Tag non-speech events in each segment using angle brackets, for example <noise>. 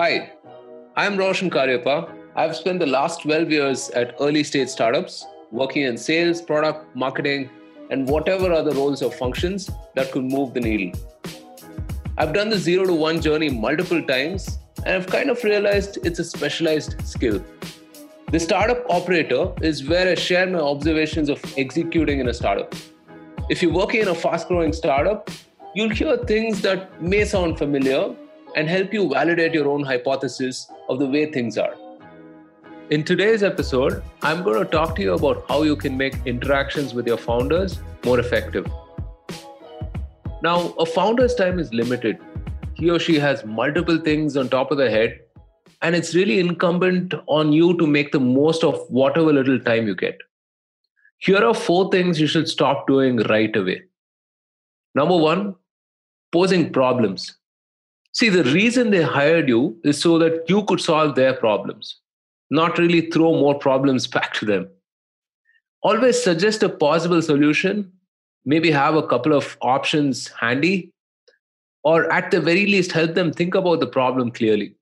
Hi, I'm Roshan Cariappa. I've spent the last 12 years at early stage startups working in sales, product, marketing, and whatever other roles or functions that could move the needle. I've done the zero to one journey multiple times and I've kind of realized it's a specialized skill. The startup operator is where I share my observations of executing in a startup. If you're working in a fast growing startup, you'll hear things that may sound familiar and help you validate your own hypothesis of the way things are. In today's episode, I'm going to talk to you about how you can make interactions with your founders more effective. Now, a founder's time is limited. He or she has multiple things on top of their head and it's really incumbent on you to make the most of whatever little time you get. Here are four things you should stop doing right away. Number one, posing problems. See, the reason they hired you is so that you could solve their problems, not really throw more problems <laughs> back to them. Always suggest a possible solution, maybe have a couple of options handy, or at the very least, help them think about the problem clearly.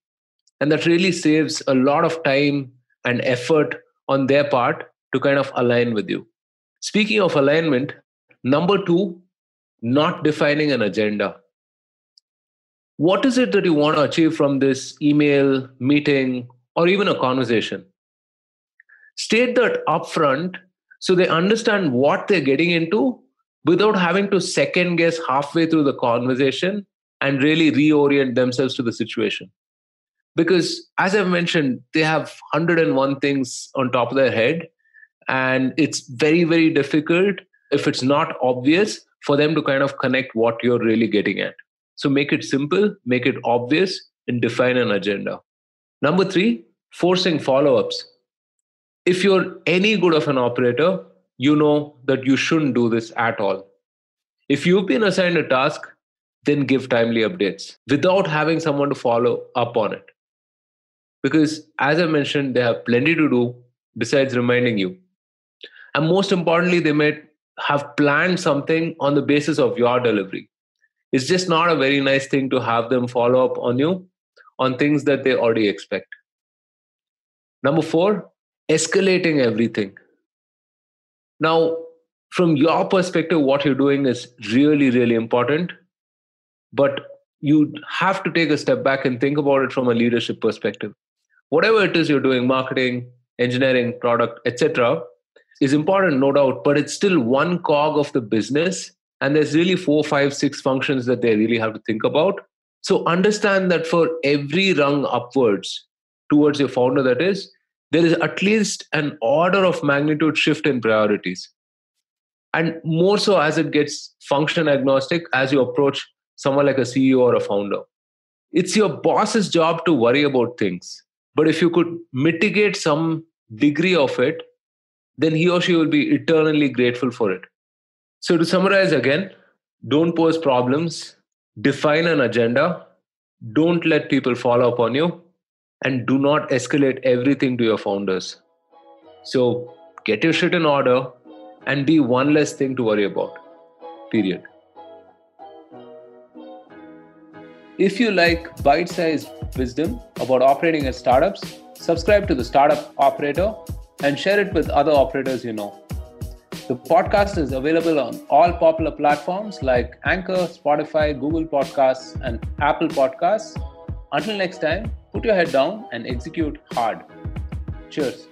And that really saves a lot of time and effort on their part to kind of align with you. Speaking of alignment, number two, not defining an agenda. What is it that you want to achieve from this email, meeting, or even a conversation? State that upfront so they understand what they're getting into without having to second guess halfway through the conversation and really reorient themselves to the situation because as i've mentioned they have 101 things on top of their head and it's very very difficult if it's not obvious for them to kind of connect what you're really getting at so make it simple make it obvious and define an agenda. Number 3 forcing follow-ups. If you're any good of an operator you know that you shouldn't do this at all. If you've been assigned a task then give timely updates without having someone to follow up on it. Because as i mentioned they have plenty to do besides reminding you. And most importantly they may have planned something on the basis of your delivery it's just not a very nice thing to have them follow up on you on things that they already expect. Number 4 escalating everything. Now from your perspective what you're doing is really really important but you have to take a step back and think about it from a leadership perspective. Whatever it is you're doing marketing engineering product etc is important no doubt but it's still one cog of the business and there's really four five six functions that they really have to think about. So understand that for every rung upwards towards your founder that is there is at least an order of magnitude shift in priorities. And more so as it gets function agnostic as you approach someone like a ceo or a founder. It's your boss's job to worry about things. But if you could mitigate some degree of it, then he or she will be eternally grateful for it. So, to summarize again, don't pose problems, define an agenda, don't let people follow up on you, and do not escalate everything to your founders. So, get your shit in order and be one less thing to worry about. Period. If you like bite sized wisdom about operating as startups, subscribe to the Startup Operator and share it with other operators you know. The podcast is available on all popular platforms like Anchor, Spotify, Google Podcasts, and Apple Podcasts. Until next time, put your head down and execute hard. Cheers.